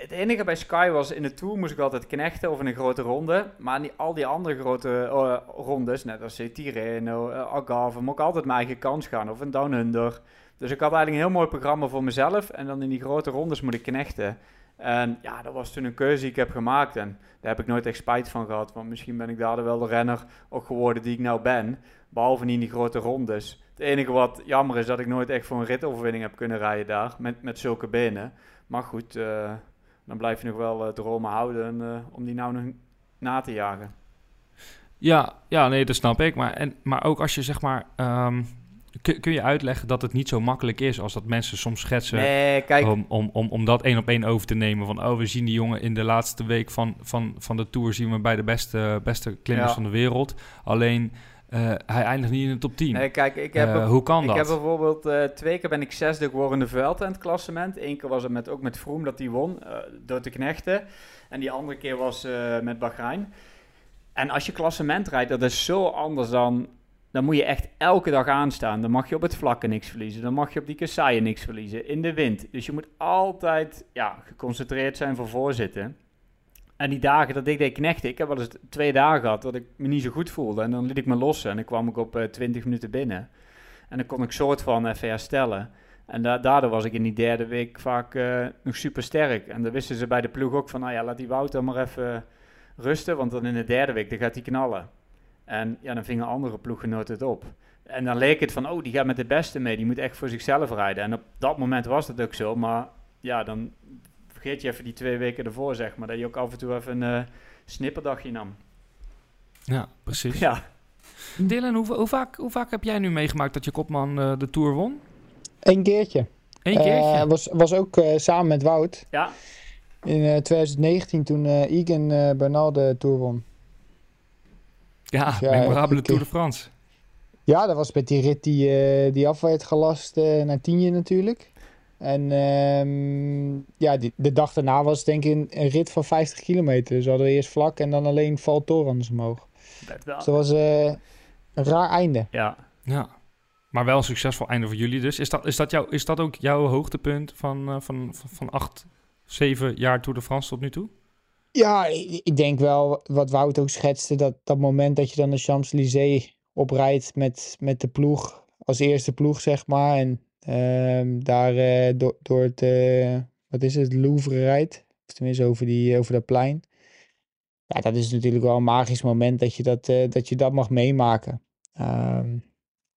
het enige bij Sky was, in de Tour moest ik altijd knechten of in een grote ronde. Maar niet al die andere grote eh, rondes, net als eh, Tirreno, uh, Algarve, mocht ik altijd mijn eigen kans gaan. Of een Down Under. Dus ik had eigenlijk een heel mooi programma voor mezelf. En dan in die grote rondes moet ik knechten. En ja, dat was toen een keuze die ik heb gemaakt. En daar heb ik nooit echt spijt van gehad. Want misschien ben ik daardoor wel de renner ook geworden die ik nou ben. Behalve niet in die grote rondes. Het enige wat jammer is dat ik nooit echt voor een ritoverwinning heb kunnen rijden daar. Met, met zulke benen. Maar goed, eh, dan blijf je nog wel eh, dromen houden eh, om die nou nog na te jagen. Ja, ja, nee, dat snap ik. Maar, en, maar ook als je zeg maar. ehm, kun, kun je uitleggen dat het niet zo makkelijk is als dat mensen soms schetsen. Nee, kijk. Om, om, om, om dat één op één over te nemen. Van oh, we zien die jongen in de laatste week van, van, van de tour. zien we bij de beste, beste klimmers Ja. van de wereld. Alleen eh, hij eindigt niet in de top 10. Nee, kijk, ik heb, Eh, hoe kan ik dat? heb bijvoorbeeld eh, twee keer ben ik zesde geworden in de Vuelta in het klassement. Eén keer was het met, ook met Vroom dat hij won, door te knechten. En die andere keer was met Bahrein. En als je klassement rijdt, dat is zo anders dan... Dan moet je echt elke dag aanstaan. Dan mag je op het vlakke niks verliezen. Dan mag je op die kasseien niks verliezen. In de wind. Dus je moet altijd ja, geconcentreerd zijn voor voorzitten. En die dagen dat ik deed knechten, ik heb wel eens twee dagen gehad dat ik me niet zo goed voelde. En dan liet ik me los en dan kwam ik op eh 20 minuten binnen. En dan kon ik soort van even herstellen. En da- daardoor was ik in die derde week vaak eh, nog super sterk. En dan wisten ze bij de ploeg ook van, nou ja, laat die Wouter maar even rusten. Want dan in de derde week, dan gaat hij knallen. En ja, dan vingen andere ploeggenoten het op. En dan leek het van, oh, die gaat met de beste mee. Die moet echt voor zichzelf rijden. En op dat moment was dat ook zo. Maar ja, dan vergeet je even die twee weken ervoor, zeg maar. Dat je ook af en toe even een eh, snipperdagje nam. Ja, precies. Ja. Dylan, hoe, hoe, vaak, hoe vaak heb jij nu meegemaakt dat je kopman eh, de Tour won? Eén keertje. Eén keertje? Eh, was, was ook eh, samen met Wout. Ja. In eh, 2019 toen eh Egan eh, Bernal de Tour won. ja, Dus ja, memorabele Tour de France. Ja, dat was met die rit die, eh, die af werd gelast eh, naar Tienje natuurlijk. En ehm, ja, die, de dag daarna was het denk ik een, een rit van 50 kilometer. Dus we hadden eerst vlak en dan alleen valtorens omhoog. Dat wel. Dus dat was eh, een raar einde. Ja. Ja. Maar wel een succesvol einde voor jullie dus. Is dat, is dat, jou, is dat ook jouw hoogtepunt van, eh, van, van, van acht, zeven jaar Tour de France tot nu toe? Ja, ik, ik denk wel wat Wout ook schetste. Dat, dat moment dat je dan de Champs-Élysées oprijdt met, met de ploeg. Als eerste ploeg, zeg maar. En ehm, daar eh, door, door het, eh, wat is het, Louvre rijdt. Tenminste over, die, over dat plein. Ja, dat is natuurlijk wel een magisch moment dat je dat, eh, dat, je dat mag meemaken. Ehm,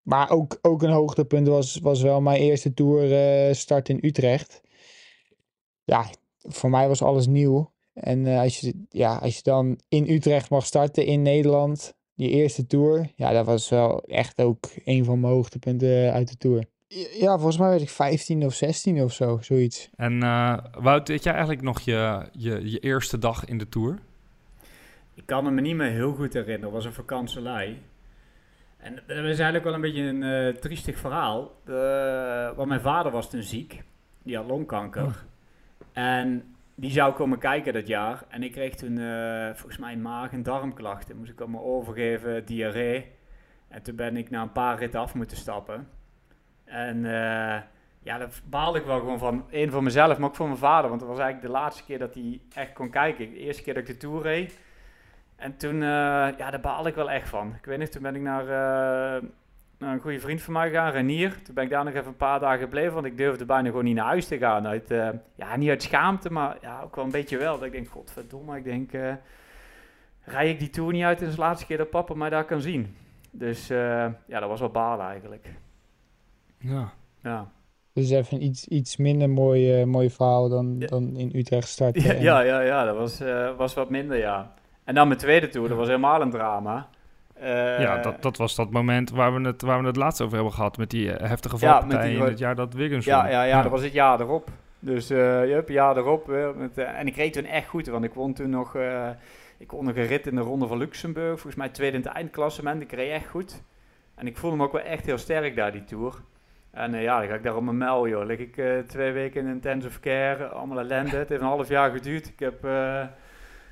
maar ook, ook een hoogtepunt was, was wel mijn eerste tour start in Utrecht. Ja, voor mij was alles nieuw. En als, je, ja, als je dan in Utrecht mag starten in Nederland, je eerste tour, ja, dat was wel echt ook een van mijn hoogtepunten uit de tour. Ja, volgens mij werd ik 15 of 16 of zo, zoiets. En eh Wout, weet jij eigenlijk nog je, je, je eerste dag in de Tour? Ik kan me niet meer heel goed herinneren. Het was een vakantselei. En dat is eigenlijk wel een beetje een eh, triestig verhaal. De, want mijn vader was toen ziek. Die had longkanker. En die zou komen kijken dat jaar. En ik kreeg toen eh, volgens mij maag- en darmklachten. Moest ik allemaal overgeven, diarree. En toen ben ik na een paar ritten af moeten stappen. En eh, ja, daar baalde ik wel gewoon van. Eén voor mezelf, maar ook voor mijn vader. Want dat was eigenlijk de laatste keer dat hij echt kon kijken. De eerste keer dat ik de Tour reed. En toen, uh, ja, daar baalde ik wel echt van. Ik weet niet, toen ben ik naar, uh, naar, een goede vriend van mij gegaan, Renier. Toen ben ik daar nog even een paar dagen gebleven, want ik durfde bijna gewoon niet naar huis te gaan. Uit, ja, niet uit schaamte, maar ja, ook wel een beetje wel. Dat ik denk, godverdomme, ik denk, rij ik die Tour niet uit en is de laatste keer dat papa mij daar kan zien. Dus ja, dat was wel balen eigenlijk. Ja. Ja. Dus even een iets, iets minder mooi, mooi verhaal dan, dan in Utrecht starten. Ja, ja, ja, ja, dat was, was wat minder, ja. En dan mijn tweede tour, dat was helemaal een drama. Uh, ja, dat, dat was dat moment waar we, het, waar we het laatst over hebben gehad. Met die heftige valpartij ja, in het jaar dat Wiggins ja, ja, ja, ja, dat was het jaar erop. Dus uh, je hebt jaar erop. Met, en ik reed toen echt goed, want ik won toen nog... ik won nog een rit in de Ronde van Luxemburg. Volgens mij tweede in het eindklassement. Ik reed echt goed. En ik voelde me ook wel echt heel sterk daar, die tour. En ja, dan ga ik daar op mijn mel, joh. Lig ik twee weken in intensive care. Allemaal ellende. het heeft een half jaar geduurd. Ik heb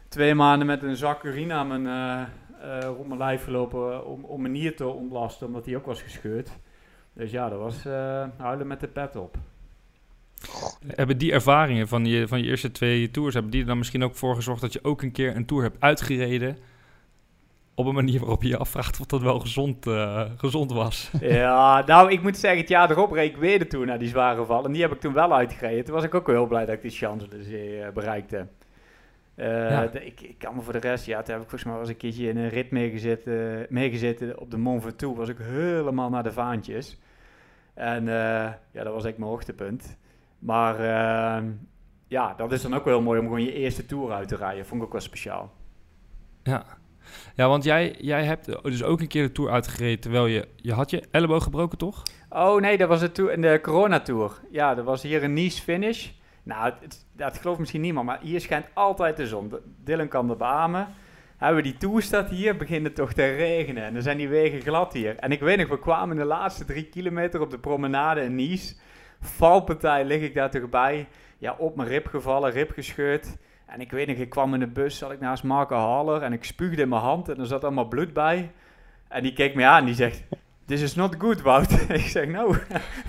twee maanden met een zak urine aan mijn, rond mijn lijf gelopen om, om mijn nier te ontlasten, omdat die ook was gescheurd. Dus ja, dat was huilen met de pet op. Hebben die ervaringen van je, van je eerste twee tours, hebben die er dan misschien ook voor gezorgd dat je ook een keer een tour hebt uitgereden? Op een manier waarop je je afvraagt of dat wel gezond, uh, gezond was. Ja, nou, ik moet zeggen, het jaar erop reed ik weer de tour naar die zware val. En die heb ik toen wel uitgereden. Toen was ik ook wel heel blij dat ik die Champs-Élysées bereikte. Uh, ik, ik, kan me voor de rest, ja, toen heb ik volgens mij was een keertje in een rit meegezeten, meegezeten op de Mont Ventoux. Was ik helemaal naar de vaantjes. En ja, dat was echt mijn hoogtepunt. Maar ja, dat is dan ook wel heel mooi om gewoon je eerste tour uit te rijden. Vond ik ook wel speciaal. Ja, ja want jij, jij hebt dus ook een keer de tour uitgereden terwijl je, je had je elleboog gebroken, toch? Oh nee, dat was het in de Corona Tour. Ja, dat was hier een Nice finish. Nou, dat gelooft misschien niemand, maar hier schijnt altijd de zon. Dylan kan er beamen. Hebben we die toestad hier, begint het toch te regenen. En dan zijn die wegen glad hier. En ik weet nog, we kwamen de laatste drie kilometer op de promenade in Nice. Valpartij lig ik daar toch bij. Ja, op mijn rib gevallen, rib gescheurd. En ik weet nog, ik kwam in de bus, zat ik naast Marco Haller en ik spuugde in mijn hand en er zat allemaal bloed bij. En die keek me aan en die zegt, this is not good, Wout. ik zeg, nou,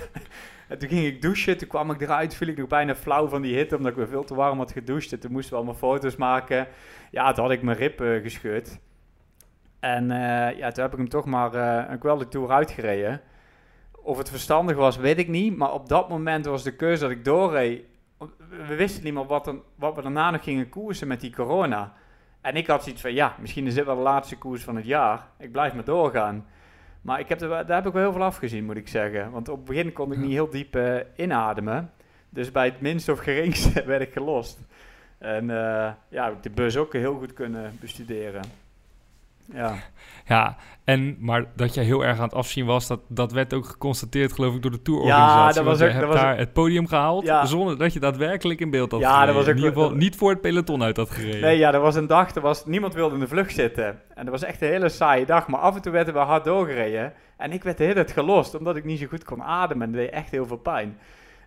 en toen ging ik douchen, toen kwam ik eruit, viel ik nog bijna flauw van die hitte, omdat ik weer veel te warm had gedoucht. En toen moesten we allemaal foto's maken. Ja, toen had ik mijn rib uh, gescheurd. En uh, ja, toen heb ik hem toch maar uh, een kwelde tour uitgereden. Of het verstandig was, weet ik niet. Maar op dat moment was de keuze dat ik doorreed. We wisten niet meer wat, wat we daarna nog gingen koersen met die corona. En ik had zoiets van, ja, misschien is dit wel de laatste koers van het jaar. Ik blijf maar doorgaan. Maar ik heb er, daar heb ik wel heel veel afgezien, moet ik zeggen. Want op het begin kon ik niet heel diep uh, inademen. Dus bij het minste of geringste werd ik gelost. En uh, ja, heb ik de bus ook heel goed kunnen bestuderen. Ja. Ja, en, maar dat jij heel erg aan het afzien was, dat, dat werd ook geconstateerd, geloof ik, door de tourorganisatie. Ja, dat was ook, je hebt daar het podium gehaald, ja. zonder dat je daadwerkelijk in beeld had ja, dat was ook, in ieder geval niet voor het peloton uit had gereden. Nee, ja, er was een dag, er was, niemand wilde in de vlucht zitten. En dat was echt een hele saaie dag, maar af en toe werden we hard doorgereden. En ik werd de hele tijd gelost, omdat ik niet zo goed kon ademen. En dat deed echt heel veel pijn.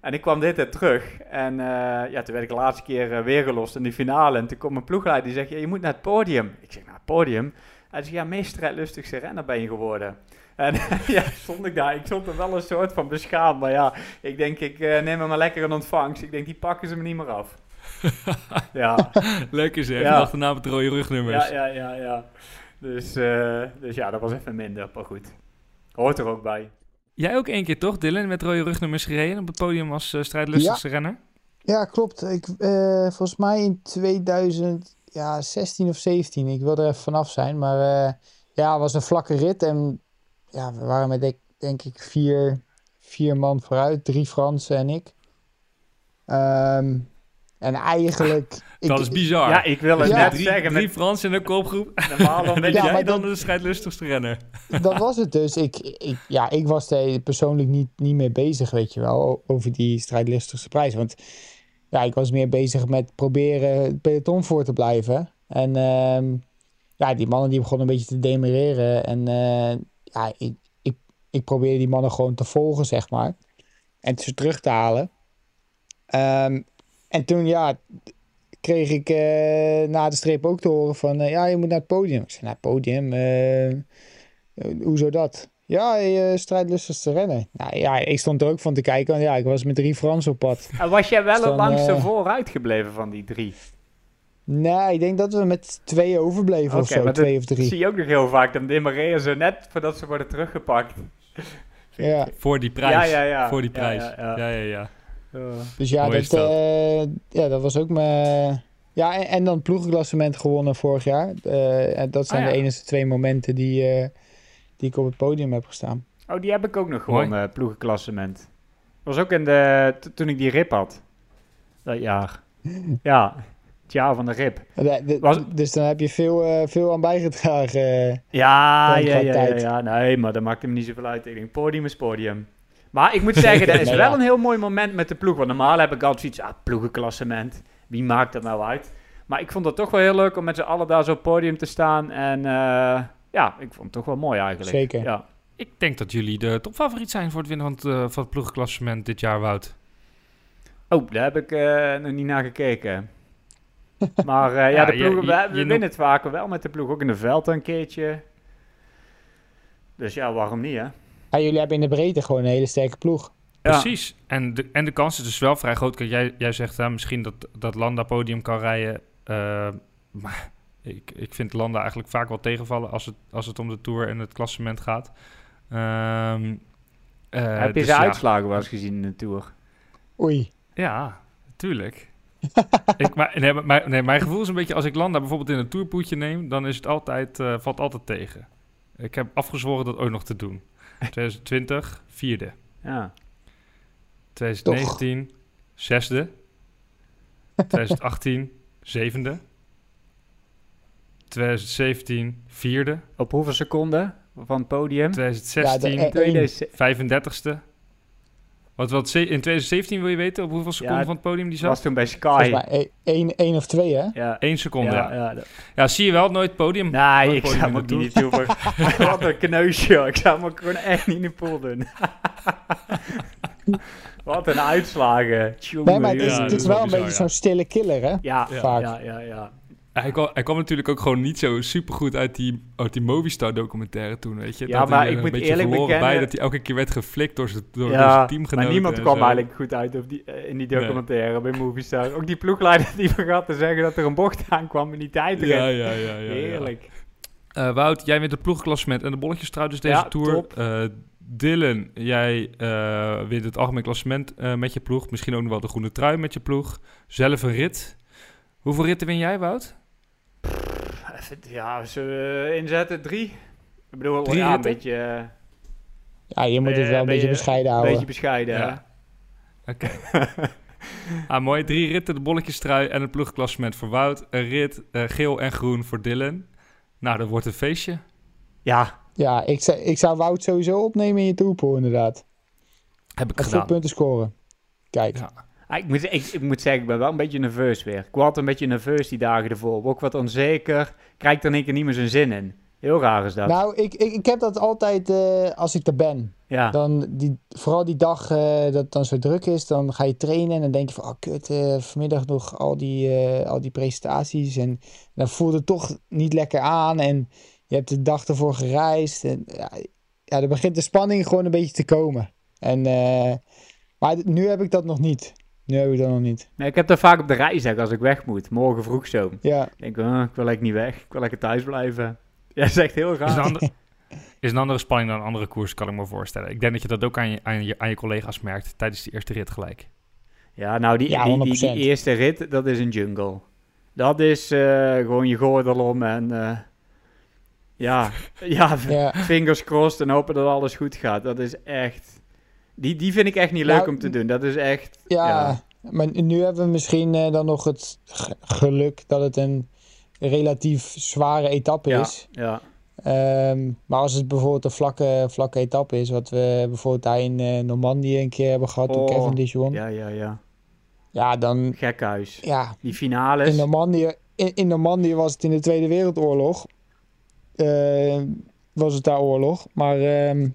En ik kwam dit tijd terug. En uh, ja, toen werd ik de laatste keer uh, weer gelost in de finale. En toen kwam mijn ploegleider die zegt, ja, je moet naar het podium. Ik zeg, naar het podium? Hij zei, ja, meest strijdlustigste renner ben je geworden. En ja, stond ik daar. Ik stond er wel een soort van beschaamd. Maar ja, ik denk, ik uh, neem hem maar lekker in ontvangst. Ik denk, die pakken ze me niet meer af. ja. Lekker zeg, ja. achterna met rode rugnummers. Ja, ja, ja, ja. Dus, uh, dus ja, dat was even minder, maar goed. Hoort er ook bij. Jij ook één keer toch, Dylan, met rode rugnummers gereden op het podium als uh, strijdlustigste ja. renner? Ja, klopt. Ik, volgens mij in 2000 ja, 16 of 17. Ik wil er even vanaf zijn. Maar uh, ja, het was een vlakke rit. En ja, we waren met denk ik vier, vier man vooruit. Drie Fransen en ik. Um, en eigenlijk... dat ik, is bizar. Ja, ik wil het ja, net drie, zeggen. Drie Fransen in een kopgroep. Normaal dan ben ja, jij dan de strijdlustigste renner. Dat was het dus. Ik, ik, ja, ik was er persoonlijk niet, niet mee bezig, weet je wel, over die strijdlustigste prijs. Want ja, ik was meer bezig met proberen het peloton voor te blijven. En uh, ja, die mannen die begonnen een beetje te demereren. En uh, ja, ik, ik, ik probeerde die mannen gewoon te volgen, zeg maar. En ze terug te halen. Um, en toen, ja, kreeg ik uh, na de streep ook te horen van... ja, je moet naar het podium. Ik zei, naar het podium? hoezo dat? Ja, je strijdlustig te rennen. Nou ja, ik stond er ook van te kijken. Want ja, ik was met drie Fransen op pad. En was jij wel Dus het dan, langste eh, vooruit gebleven van die drie? Nee, ik denk dat we met twee overbleven of Oké, zo. Twee dat of drie. zie je ook nog heel vaak. Dan demareren ze net voordat ze worden teruggepakt. Ja. Voor die prijs. Ja, ja, ja. Voor die Ja, prijs. ja, Ja, ja. ja, ja. Dus ja, dat, dat. eh, ja, dat was ook mijn... Ja, en, en dan het ploegenklassement gewonnen vorig jaar. Eh, en dat zijn Ah, ja. de enige twee momenten die, eh, die ik op het podium heb gestaan. Oh, die heb ik ook nog Mooi. gewonnen, ploegenklassement. was ook in de, t- toen ik die rip had. Dat jaar. Ja, het jaar van de rip. De- de- Was- Dus dan heb je veel, eh, veel aan bijgedragen. eh. Ja, ja, ja, ja, tijd. ja. Nee, maar dat maakt hem niet zoveel uit. Ik denk, podium is podium. Maar ik moet zeggen, dat is Nee, wel ja. een heel mooi moment met de ploeg. Want normaal heb ik altijd zoiets, ah, ploegenklassement. Wie maakt dat nou uit? Maar ik vond het toch wel heel leuk om met z'n allen daar zo op het podium te staan. En eh, ja, ik vond het toch wel mooi eigenlijk. Zeker. Ja. Ik denk dat jullie de topfavoriet zijn voor het winnen van het, eh, van het ploegklassement dit jaar, Wout. Oh, daar heb ik eh, nog niet naar gekeken. Maar eh, ja, Ja, de ploegen, je- we, we je winnen het vaker wel met de ploeg. Ook in de veld een keertje. Dus ja, waarom niet, hè? Ja, jullie hebben in de breedte gewoon een hele sterke ploeg. Ja. Precies. En de, en de kans is dus wel vrij groot. Kijk, jij, jij zegt hè, misschien dat, dat Landa podium kan rijden. eh, maar ik, ik vind Landa eigenlijk vaak wel tegenvallen als het, als het om de Tour en het klassement gaat. Ehm, eh, heb je dus zijn ja. uitslagen wel eens gezien in de Tour? Oei. Ja, tuurlijk. ik, maar, nee, maar- maar- nee, mijn gevoel is een beetje, als ik Landa bijvoorbeeld in een tourpoetje neem, dan is het altijd, eh, valt altijd tegen. Ik heb afgezworen dat ook nog te doen. 2020, vierde. Ja. 2019, zesde. 2018, zevende. 2017, vierde. Op hoeveel seconden van het podium? 2016, Ja, de- eh, één. 35ste. Wat, wat, in 2017 wil je weten op hoeveel seconden Ja, van het podium die Dat was zat? toen bij Sky. één, één of twee, hè? Ja. Eén seconde, ja. ja, dat- Ja, zie je wel, nooit podium. Nee, Nooit ik podium zou ook niet Tour. Wat een kneusje. Ik zou hem ook gewoon echt niet in de pool doen. Wat een uitslagen. Tjonge, Nee, maar het is, ja, het is is wel een beetje ja. zo'n stille killer, hè? Ja, ja, Vaak. ja, ja, ja. Hij kwam, hij kwam natuurlijk ook gewoon niet zo supergoed uit die, uit die Movistar documentaire toen, weet je. Ja, Dat maar hij ik moet eerlijk bekennen- bij dat hij elke keer werd geflikt door zijn, door, door Ja, zijn teamgenoten. maar niemand kwam zo. eigenlijk goed uit op die, eh, in die documentaire bij Movistar. Ook die ploegleider die vergat te zeggen dat er een bocht aankwam in die tijd. Ja, ja, ja. ja, ja. Heerlijk. Eh, Wout, jij wint het ploegklassement en de bolletjes trouwens deze Ja, Tour. Eh, Dylan, jij wint het algemeen klassement met je ploeg. Misschien ook nog wel de groene trui met je ploeg. Zelf een rit. Hoeveel ritten win jij, Wout? Ja, we inzetten? Drie? Ik bedoel, Drie ja, een beetje, eh, Ja, je moet Ben het wel een beetje je- bescheiden een houden. beetje bescheiden. hè? Ja. Oké. ah, mooi. Drie ritten, de bolletjestrui en het ploegklassement voor Wout. Een rit, eh, geel en groen voor Dylan. Nou, dat wordt een feestje. Ja, Ja, ik zou, ik zou Wout sowieso opnemen in je toepool, inderdaad. Heb ik veel gedaan. punten scoren. Kijk. Ja. Ah, Ik moet, ik, ik moet zeggen, ik ben wel een beetje nerveus weer. Ik was een beetje nerveus die dagen ervoor. Ook wat onzeker. Krijg er in één keer niet meer zijn zin in. Heel raar is dat. Nou, ik, ik, ik heb dat altijd eh, als ik er ben. ja. Dan die, vooral die dag eh, dat het dan zo druk is, dan ga je trainen en dan denk je van, oh kut, eh, vanmiddag nog al die, al die presentaties. En dan voelt het toch niet lekker aan en je hebt de dag ervoor gereisd. En, ja, ja, dan begint de spanning gewoon een beetje te komen. En, maar nu heb ik dat nog niet. Heb ik dat nog niet. Nee, ik heb dat vaak op de reis zeg, als ik weg moet. Morgen vroeg zo. Ja, Ik denk, oh, ik wil eigenlijk niet weg. Ik wil lekker thuis blijven. Ja, dat is echt heel Is een, raar. ander- is een andere spanning dan een andere koers, kan ik me voorstellen. Ik denk dat je dat ook aan je, aan je, aan je collega's merkt tijdens die eerste rit gelijk. Ja, nou, die, Ja, die, die, die 100%. eerste rit, dat is een jungle. Dat is eh, gewoon je gordel om en... eh, ja, ja, ja. fingers crossed en hopen dat alles goed gaat. Dat is echt... Die, die vind ik echt niet leuk Nou, om te doen. Dat is echt... Ja, maar nu hebben we misschien eh, dan nog het geluk dat het een relatief zware etappe ja, is. ja. Ehm, maar als het bijvoorbeeld een vlakke, vlakke etappe is, wat we bijvoorbeeld daar in eh, Normandië een keer hebben gehad toen Oh, Kevin Dijon. Ja, ja, ja. Ja, dan, Gekhuis. ja, Die finales. in Normandië, in, in Normandië was het in de Tweede Wereldoorlog. Eh, was het daar oorlog. Maar ehm,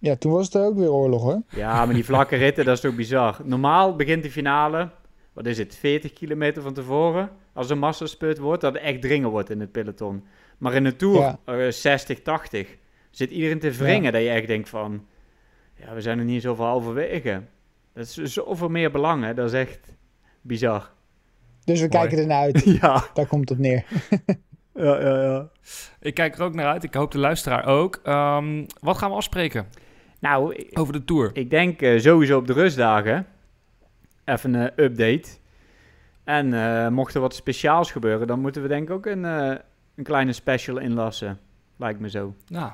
ja, toen was het er ook weer oorlog hoor. Ja, maar die vlakke ritten, dat is toch bizar. Normaal begint de finale, wat is het, 40 kilometer van tevoren. Als een massasput wordt, dat het echt dringen wordt in het peloton. Maar in de Tour, Ja. eh, 60, 80. zit iedereen te wringen dat je echt denkt van... Ja, we zijn er niet zoveel halverwege. Dat is zoveel meer belang, hè. Dat is echt bizar. Dus we Mooi. kijken ernaar uit. Ja, Daar komt het op neer. ja, ja. ja. Ik kijk er ook naar uit. Ik hoop de luisteraar ook. Ehm, wat gaan we afspreken Nou, over de Tour? ik denk eh, sowieso op de rustdagen. Even een update. En eh, mocht er wat speciaals gebeuren, dan moeten we denk ik ook een, eh, een kleine special inlassen. Lijkt me zo. Nou,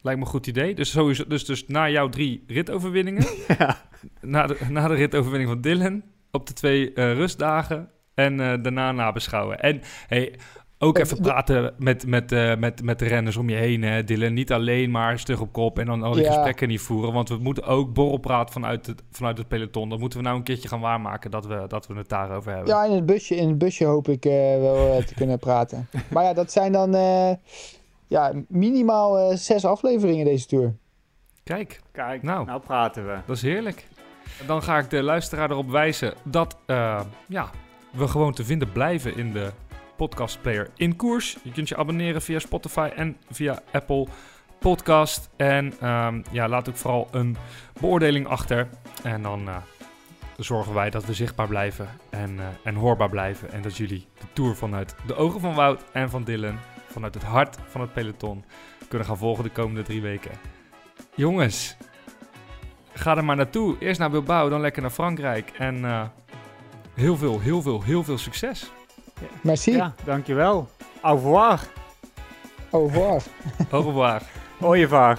lijkt me een goed idee. Dus, sowieso, dus, dus na jouw drie ritoverwinningen, ja. na, de, na de ritoverwinning van Dylan, op de twee rustdagen en daarna nabeschouwen. En hey, ook Eh, even praten met, met, eh, met, met de renners om je heen, hè, Dylan. Niet alleen maar stug op kop en dan al die Ja. gesprekken niet voeren. Want we moeten ook borrelpraat vanuit het, vanuit het peloton. Dat moeten we nou een keertje gaan waarmaken dat we, dat we het daarover hebben. Ja, in het busje, in het busje hoop ik eh, wel te kunnen praten. Maar ja, dat zijn dan eh, ja, minimaal eh, zes afleveringen deze tour. Kijk, Kijk, Nou. nou. praten we. Dat is heerlijk. Dan ga ik de luisteraar erop wijzen dat eh, ja, we gewoon te vinden blijven in de podcastplayer in koers. Je kunt je abonneren via Spotify en via Apple Podcast. En ehm, ja, laat ook vooral een beoordeling achter. En dan eh, zorgen wij dat we zichtbaar blijven en, eh, en hoorbaar blijven. En dat jullie de tour vanuit de ogen van Wout en van Dylan, vanuit het hart van het peloton, kunnen gaan volgen de komende drie weken. Jongens, ga er maar naartoe. Eerst naar Bilbao, dan lekker naar Frankrijk. En eh, heel veel, heel veel, heel veel succes. Merci. Ja, dankjewel. Au revoir. Au revoir. Au revoir. Ooievaar.